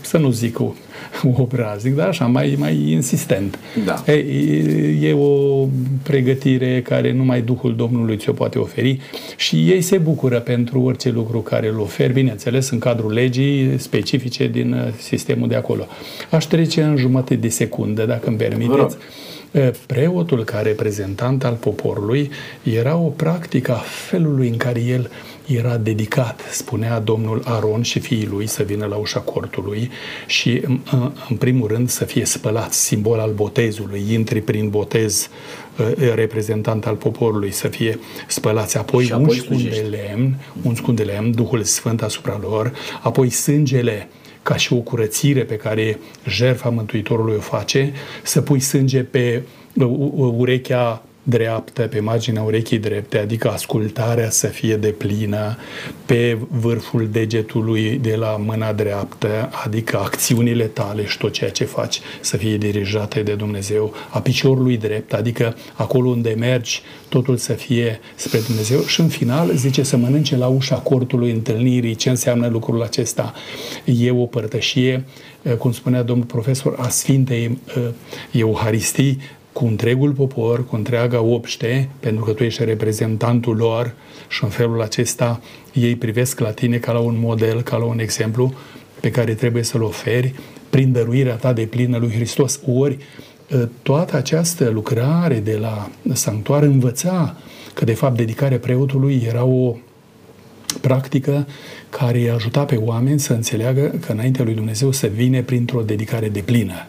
să nu zic obraznic, dar așa, mai, mai insistent. Da. E, e o pregătire care numai Duhul Domnului ți-o poate oferi și ei se bucură pentru orice lucru care îl oferi, bineînțeles, în cadrul legii specifice din uh, sistemul de acolo. Aș trece în jumătate de secundă, dacă îmi permiteți preotul ca reprezentant al poporului era o practică a felului în care el era dedicat, spunea domnul Aron și fiii lui să vină la ușa cortului și în primul rând să fie spălat, simbol al botezului, intri prin botez reprezentant al poporului să fie spălați, apoi, apoi un scund de lemn, un scund de lemn, Duhul Sfânt asupra lor, apoi sângele ca și o curățire pe care jertfa Mântuitorului o face, să pui sânge pe urechea dreaptă, pe marginea urechii drepte, adică ascultarea să fie de plină, pe vârful degetului de la mâna dreaptă, adică acțiunile tale și tot ceea ce faci să fie dirijate de Dumnezeu, a piciorului drept, adică acolo unde mergi, totul să fie spre Dumnezeu și în final zice să mănânce la ușa cortului întâlnirii. Ce înseamnă lucrul acesta? E o părtășie, cum spunea domnul profesor, a Sfintei uh, Euharistii, cu întregul popor, cu întreaga obște, pentru că tu ești reprezentantul lor și în felul acesta ei privesc la tine ca la un model, ca la un exemplu pe care trebuie să-l oferi prin dăruirea ta de plină lui Hristos. Ori ă, toată această lucrare de la sanctuar învăța că de fapt dedicarea preotului era o practică care îi ajuta pe oameni să înțeleagă că înaintea lui Dumnezeu se vine printr-o dedicare de plină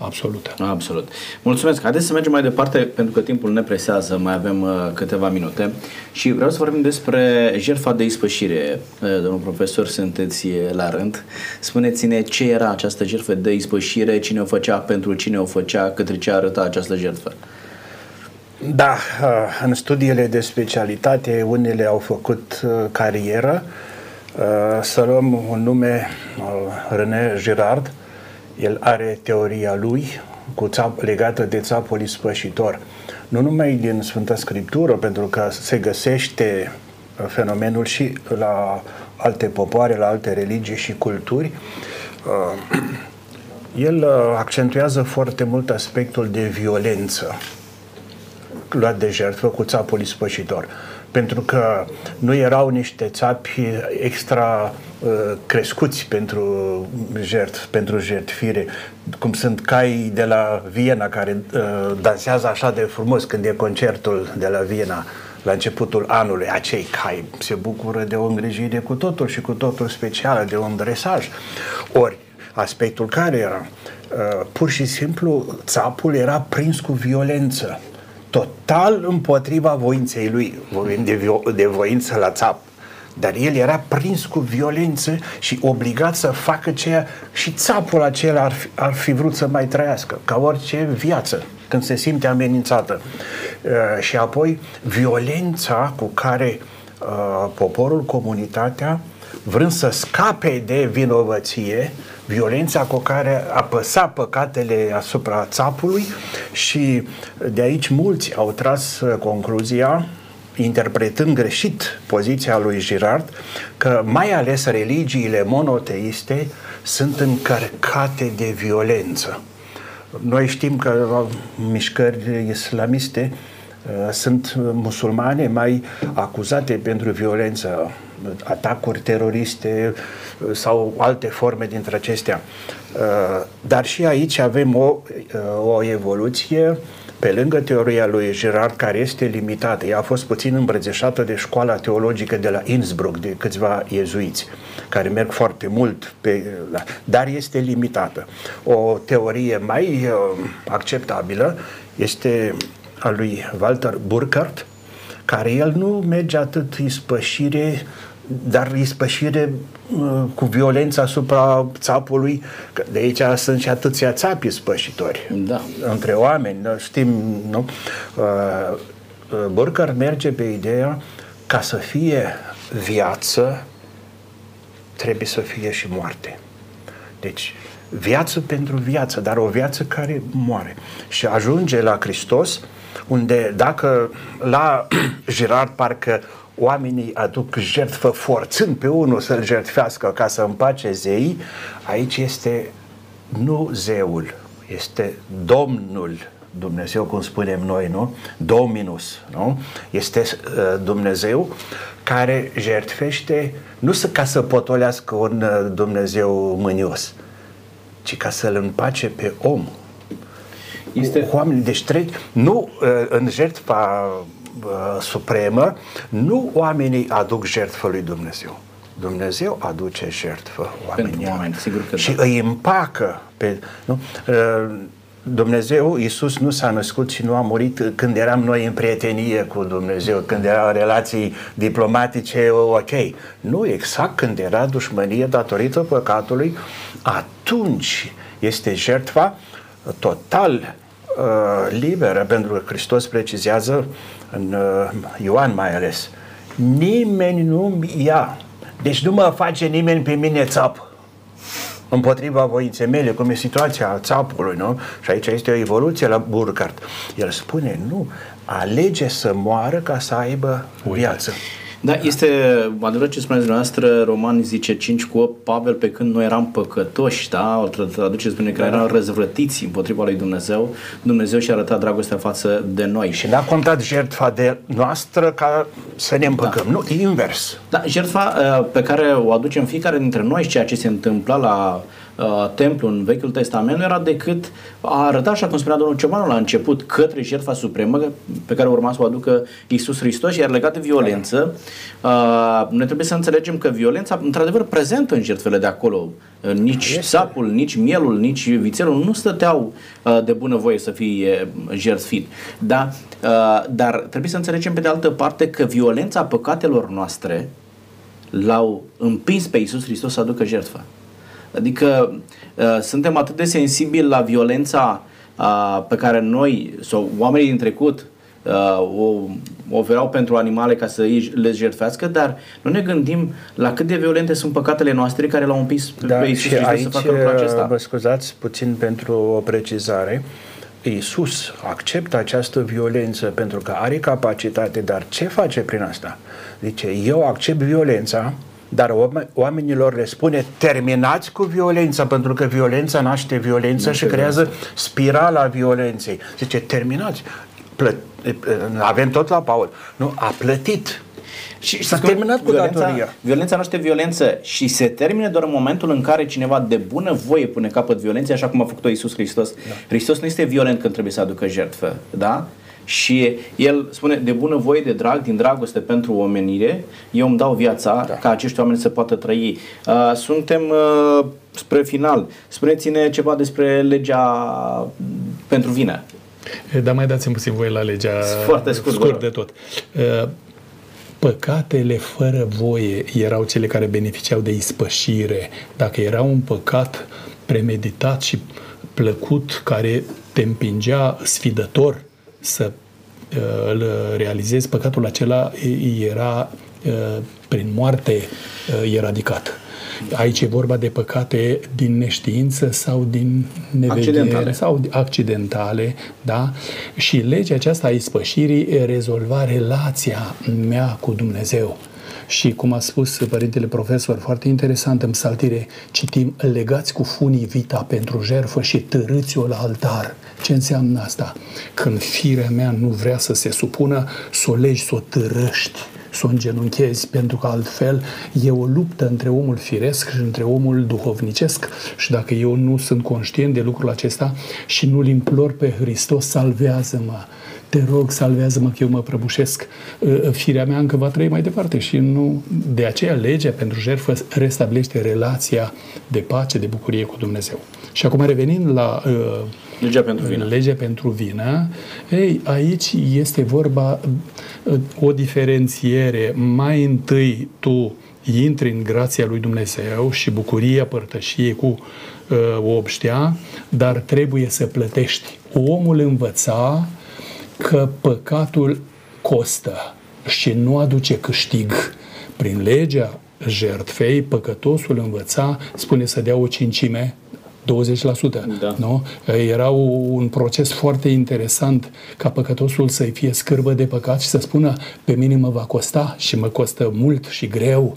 absolută. Absolut. Mulțumesc. Haideți să mergem mai departe, pentru că timpul ne presează, mai avem uh, câteva minute. Și vreau să vorbim despre jertfa de ispășire. Uh, domnul profesor, sunteți la rând. Spuneți-ne ce era această jertfă de ispășire, cine o făcea, pentru cine o făcea, către ce arăta această jertfă. Da, uh, în studiile de specialitate, unele au făcut uh, carieră. Uh, să luăm un nume, René Girard, el are teoria lui cu țap, legată de țapul ispășitor. Nu numai din Sfânta Scriptură, pentru că se găsește uh, fenomenul și la alte popoare, la alte religii și culturi. Uh, el uh, accentuează foarte mult aspectul de violență luat de jertfă cu țapul ispășitor pentru că nu erau niște țapi extra uh, crescuți pentru jert, pentru jertfire, cum sunt cai de la Viena care uh, dansează așa de frumos când e concertul de la Viena la începutul anului, acei cai se bucură de o îngrijire cu totul și cu totul specială, de un dresaj. Ori, aspectul care era? Uh, pur și simplu, țapul era prins cu violență total împotriva voinței lui, vorbim de, vo- de voință la țap. Dar el era prins cu violență și obligat să facă ceea și țapul acela ar fi, ar fi vrut să mai trăiască, ca orice viață, când se simte amenințată. Uh, și apoi violența cu care uh, poporul, comunitatea, vrând să scape de vinovăție, violența cu care apăsa păcatele asupra țapului și de aici mulți au tras uh, concluzia interpretând greșit poziția lui Girard, că mai ales religiile monoteiste sunt încărcate de violență. Noi știm că uh, mișcări islamiste uh, sunt musulmane mai acuzate pentru violență atacuri teroriste uh, sau alte forme dintre acestea. Uh, dar și aici avem o, o evoluție pe lângă teoria lui Gerard, care este limitată, ea a fost puțin îmbrățișată de școala teologică de la Innsbruck, de câțiva iezuiți, care merg foarte mult, pe, dar este limitată. O teorie mai uh, acceptabilă este a lui Walter Burkhardt, care el nu merge atât ispășire dar ispășire uh, cu violență asupra țapului, că de aici sunt și atâția țapi spășitori da. între oameni, știm, nu? Uh, uh, Burkhardt merge pe ideea ca să fie viață, trebuie să fie și moarte. Deci, viață pentru viață, dar o viață care moare. Și ajunge la Hristos, unde dacă la Girard parcă oamenii aduc jertfă forțând pe unul să-l jertfească ca să împace zei, aici este nu zeul, este Domnul Dumnezeu, cum spunem noi, nu? Dominus, nu? Este uh, Dumnezeu care jertfește nu să, ca să potolească un uh, Dumnezeu mânios, ci ca să-l împace pe om. Este... Oamenii, deci trec, nu uh, în jertfa uh, supremă, nu oamenii aduc jertfă lui Dumnezeu. Dumnezeu aduce jertfă oamenii. Pentru oameni, sigur că Și da. îi împacă pe... Nu? Uh, Dumnezeu, Iisus nu s-a născut și nu a murit când eram noi în prietenie cu Dumnezeu, când erau relații diplomatice ok. Nu, exact când era dușmănie datorită păcatului, atunci este jertfa total uh, liberă, pentru că Hristos precizează în uh, Ioan mai ales, nimeni nu ia, deci nu mă face nimeni pe mine țap împotriva voinței mele, cum e situația țapului, nu? Și aici este o evoluție la Burkhardt. El spune, nu, alege să moară ca să aibă viață. Da, este adevărat ce spuneți dumneavoastră, Roman zice 5 cu 8, Pavel pe când noi eram păcătoși, da, o traduce spune că da. erau răzvrătiți împotriva lui Dumnezeu, Dumnezeu și-a arătat dragostea față de noi. Și n-a contat jertfa de noastră ca să ne împăcăm, da. nu, invers. Da, jertfa uh, pe care o aducem fiecare dintre noi și ceea ce se întâmpla la uh, templu în Vechiul Testament nu era decât a arăta, așa cum spunea domnul Ciobanu la început, către jertfa supremă pe care urma să o aducă Iisus Hristos, iar legat de violență, uh, noi trebuie să înțelegem că violența, într-adevăr, prezentă în jertfele de acolo. Uh, nici este. sapul, nici mielul, nici vițelul nu stăteau uh, de bună voie să fie jertfit. Da? Uh, dar trebuie să înțelegem pe de altă parte că violența păcatelor noastre l-au împins pe Iisus Hristos să aducă jertfă. Adică uh, suntem atât de sensibili la violența uh, pe care noi sau oamenii din trecut uh, o oferau pentru animale ca să le jertfească, dar nu ne gândim la cât de violente sunt păcatele noastre care l-au împins da, pe Iisus Hristos să facă lucrul acesta. Vă scuzați puțin pentru o precizare. Iisus acceptă această violență pentru că are capacitate, dar ce face prin asta? Zice, eu accept violența, dar oamenilor le spune terminați cu violența, pentru că violența naște violență nu și creează spirala violenței. Zice, terminați. Plă- avem tot la Paul. Nu, a plătit. Și S-a terminat cu violența, datoria. Violența naște violență și se termine doar în momentul în care cineva de bună voie pune capăt violenței, așa cum a făcut-o Iisus Hristos. Da. Hristos nu este violent când trebuie să aducă jertfă, da? Și el spune, de bună voie, de drag, din dragoste pentru omenire, eu îmi dau viața da. ca acești oameni să poată trăi. Uh, suntem uh, spre final. Spuneți-ne ceva despre legea pentru vină. Dar mai dați-mi puțin voie la legea Foarte scurt, scurt de tot. Păcatele fără voie erau cele care beneficiau de ispășire. Dacă era un păcat premeditat și plăcut care te împingea sfidător să îl realizezi, păcatul acela era prin moarte eradicat. Aici e vorba de păcate din neștiință sau din nevedere Accidentale. sau accidentale, da? Și legea aceasta a ispășirii rezolva relația mea cu Dumnezeu. Și cum a spus părintele profesor, foarte interesant în psaltire, citim, legați cu funii vita pentru jerfă și târâți-o la altar. Ce înseamnă asta? Când firea mea nu vrea să se supună, să o legi, să o târăști să o îngenunchezi, pentru că altfel e o luptă între omul firesc și între omul duhovnicesc și dacă eu nu sunt conștient de lucrul acesta și nu-L implor pe Hristos, salvează-mă, te rog, salvează-mă că eu mă prăbușesc. Uh, uh, firea mea încă va trăi mai departe și nu... De aceea legea pentru jertfă restablește relația de pace, de bucurie cu Dumnezeu. Și acum revenind la uh, legea pentru vină, legea pentru vină ei, aici este vorba uh, o diferențiere. Mai întâi tu intri în grația lui Dumnezeu și bucuria părtășiei cu uh, obștea, dar trebuie să plătești. Omul învăța că păcatul costă și nu aduce câștig. Prin legea jertfei, păcătosul învăța, spune să dea o cincime 20%. Da. Nu? Era un proces foarte interesant ca păcătosul să-i fie scârbă de păcat și să spună pe mine mă va costa și mă costă mult și greu.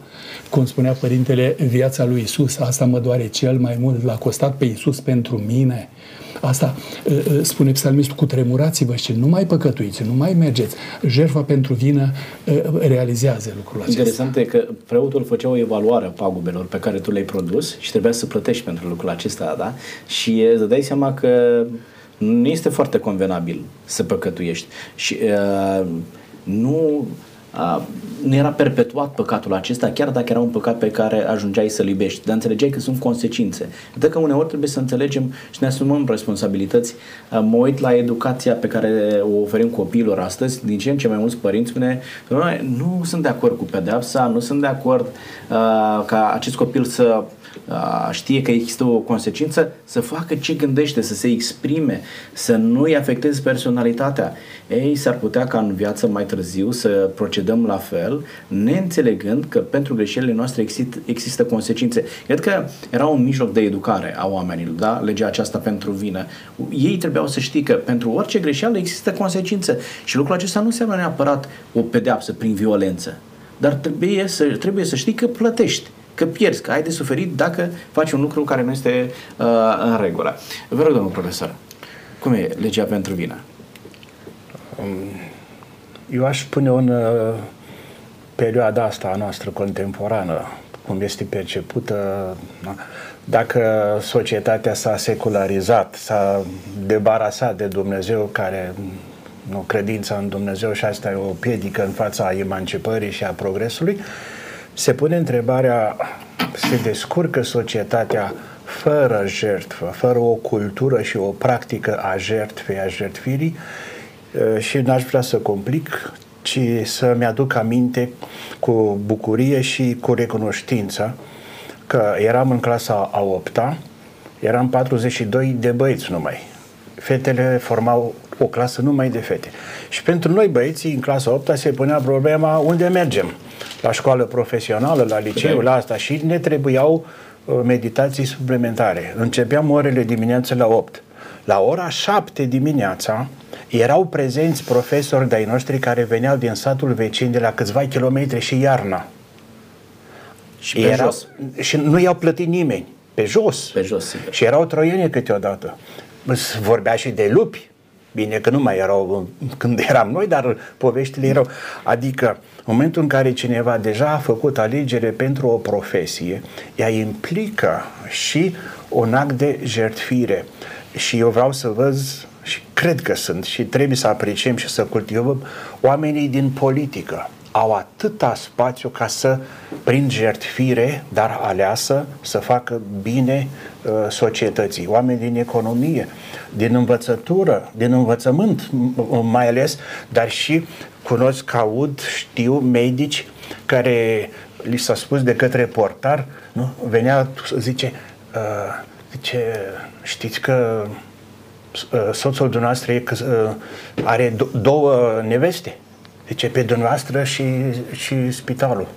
Cum spunea Părintele, viața lui Isus, asta mă doare cel mai mult, l-a costat pe Isus pentru mine. Asta spune psalmistul, cu tremurați-vă și nu mai păcătuiți, nu mai mergeți. Jertfa pentru vină realizează lucrul acesta. Interesant e că preotul făcea o evaluare a pagubelor pe care tu le-ai produs și trebuia să plătești pentru lucrul acesta, da? Și îți dai seama că nu este foarte convenabil să păcătuiești. Și uh, nu nu era perpetuat păcatul acesta, chiar dacă era un păcat pe care ajungeai să-l iubești, dar înțelegeai că sunt consecințe. Dacă uneori trebuie să înțelegem și ne asumăm responsabilități. Mă uit la educația pe care o oferim copiilor astăzi, din ce în ce mai mulți părinți spune, nu sunt de acord cu pedeapsa, nu sunt de acord uh, ca acest copil să știe că există o consecință, să facă ce gândește, să se exprime, să nu-i afecteze personalitatea. Ei, s-ar putea ca în viață mai târziu să procedăm la fel, neînțelegând că pentru greșelile noastre există, există consecințe. Cred că era un mijloc de educare a oamenilor, da? legea aceasta pentru vină. Ei trebuiau să știe că pentru orice greșeală există consecințe și lucrul acesta nu înseamnă neapărat o pedeapsă prin violență, dar trebuie să, trebuie să știi că plătești că pierzi, că ai de suferit dacă faci un lucru care nu este uh, în regulă. Vă rog, domnul profesor, cum e legea pentru vină? Um, eu aș spune în uh, perioada asta a noastră contemporană, cum este percepută, da? dacă societatea s-a secularizat, s-a debarasat de Dumnezeu care nu, credința în Dumnezeu și asta e o piedică în fața emancipării și a progresului, se pune întrebarea, se descurcă societatea fără jertfă, fără o cultură și o practică a jertfei, a jertfirii și n-aș vrea să complic, ci să-mi aduc aminte cu bucurie și cu recunoștință că eram în clasa a 8-a, eram 42 de băieți numai. Fetele formau o clasă numai de fete. Și pentru noi băieții în clasa 8 se punea problema unde mergem la școală profesională, la liceu, la asta și ne trebuiau uh, meditații suplimentare. Începeam orele dimineață la 8. La ora 7 dimineața erau prezenți profesori de-ai noștri care veneau din satul vecin de la câțiva kilometri și iarna. Și pe Era, jos. Și nu i-au plătit nimeni. Pe jos. Pe jos, sigur. Și erau troiene câteodată. Vorbea și de lupi. Bine că nu mai erau când eram noi, dar poveștile erau. Adică în momentul în care cineva deja a făcut alegere pentru o profesie, ea implică și un act de jertfire. Și eu vreau să văd și cred că sunt și trebuie să apreciem și să cultivăm oamenii din politică. Au atâta spațiu ca să, prin jertfire, dar aleasă, să facă bine uh, societății. Oameni din economie, din învățătură, din învățământ mai ales, dar și cunosc, aud, știu medici care li s-a spus de către portar, nu? venea, zice, uh, zice, știți că uh, soțul dumneavoastră e, uh, are do- două neveste? Zice, pe dumneavoastră și, și spitalul.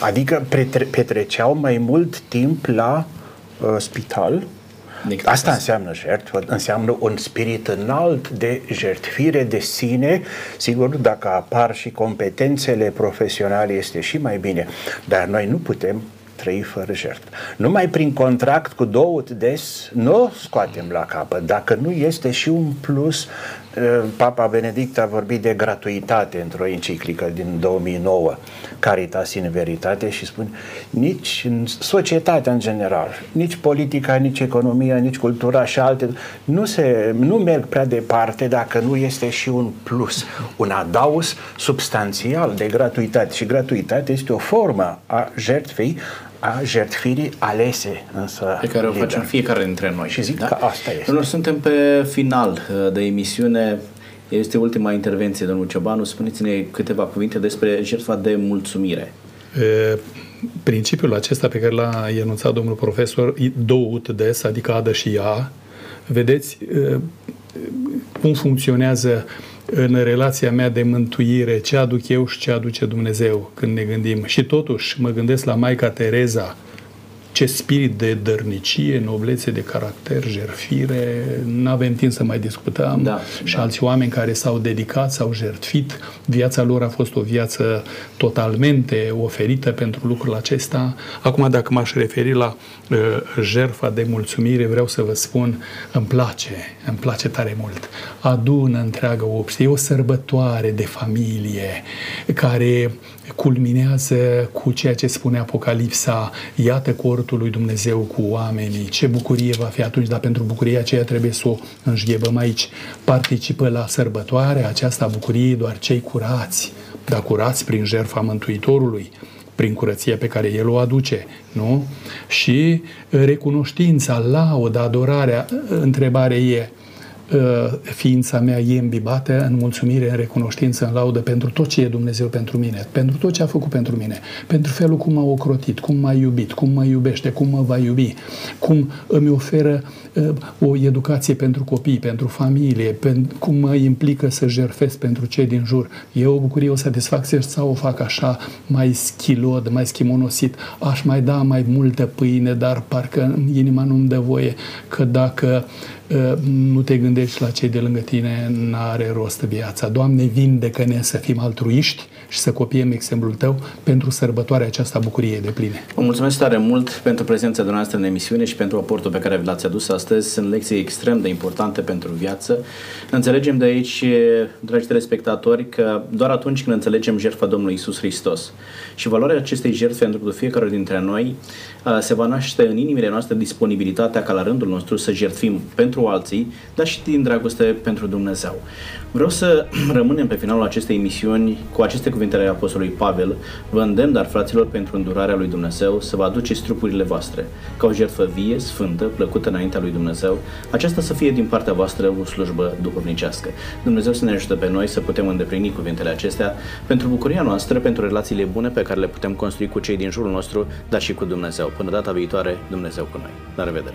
Adică petre- petreceau mai mult timp la uh, spital Asta înseamnă jertfă, înseamnă un spirit înalt de jertfire de sine. Sigur, dacă apar și competențele profesionale, este și mai bine. Dar noi nu putem trăi fără jertfă. Numai prin contract cu două des nu o scoatem la capăt. Dacă nu este și un plus Papa Benedict a vorbit de gratuitate într-o enciclică din 2009, Caritas in Veritate, și spune nici în societatea în general, nici politica, nici economia, nici cultura și alte, nu, se, nu merg prea departe dacă nu este și un plus, un adaus substanțial de gratuitate. Și gratuitate este o formă a jertfei a jertfirii alese însă pe care o liber. facem fiecare dintre noi. Și zic da? că asta este. Noi suntem pe final uh, de emisiune. Este ultima intervenție, domnul Ciobanu. Spuneți-ne câteva cuvinte despre jertfa de mulțumire. E, principiul acesta pe care l-a enunțat domnul profesor, dout des, adică adă și ea, vedeți e, cum funcționează în relația mea de mântuire, ce aduc eu și ce aduce Dumnezeu când ne gândim. Și totuși mă gândesc la Maica Tereza, ce spirit de dărnicie, noblețe de caracter, jertfire, n-avem timp să mai discutăm. Da, și da. alți oameni care s-au dedicat, s-au jertfit, viața lor a fost o viață totalmente oferită pentru lucrul acesta. Acum, dacă m-aș referi la uh, jertfa de mulțumire, vreau să vă spun, îmi place, îmi place tare mult. Adună întreagă opție, e o sărbătoare de familie care culminează cu ceea ce spune Apocalipsa, iată cortul lui Dumnezeu cu oamenii, ce bucurie va fi atunci, dar pentru bucuria aceea trebuie să o înșghebăm aici. Participă la sărbătoare aceasta bucurie doar cei curați, dar curați prin jertfa Mântuitorului, prin curăția pe care El o aduce, nu? Și recunoștința, lauda, adorarea, întrebarea e, ființa mea e îmbibată în mulțumire, în recunoștință, în laudă pentru tot ce e Dumnezeu pentru mine, pentru tot ce a făcut pentru mine, pentru felul cum m-a ocrotit, cum m-a iubit, cum mă iubește, cum mă va iubi, cum îmi oferă uh, o educație pentru copii, pentru familie, pen, cum mă implică să jerfesc pentru cei din jur. E o bucurie, o satisfacție sau o fac așa mai schilod, mai schimonosit, aș mai da mai multă pâine, dar parcă inima nu-mi dă voie că dacă nu te gândești la cei de lângă tine, n-are rost viața. Doamne, vindecă-ne să fim altruiști și să copiem exemplul Tău pentru sărbătoarea aceasta bucurie de pline. Vă mulțumesc tare mult pentru prezența dumneavoastră în emisiune și pentru aportul pe care l-ați adus astăzi. Sunt lecții extrem de importante pentru viață. Înțelegem de aici, dragi telespectatori, că doar atunci când înțelegem jertfa Domnului Isus Hristos și valoarea acestei jertfe pentru fiecare dintre noi, se va naște în inimile noastre disponibilitatea ca la rândul nostru să jertfim pentru alții, dar și din dragoste pentru Dumnezeu. Vreau să rămânem pe finalul acestei emisiuni cu aceste cuvinte ale Apostolului Pavel. Vă îndemn, dar fraților, pentru îndurarea lui Dumnezeu, să vă aduceți trupurile voastre ca o jertfă vie, sfântă, plăcută înaintea lui Dumnezeu. Aceasta să fie din partea voastră o slujbă duhovnicească. Dumnezeu să ne ajute pe noi să putem îndeplini cuvintele acestea pentru bucuria noastră, pentru relațiile bune pe care le putem construi cu cei din jurul nostru, dar și cu Dumnezeu. Până data viitoare, Dumnezeu cu noi. La revedere!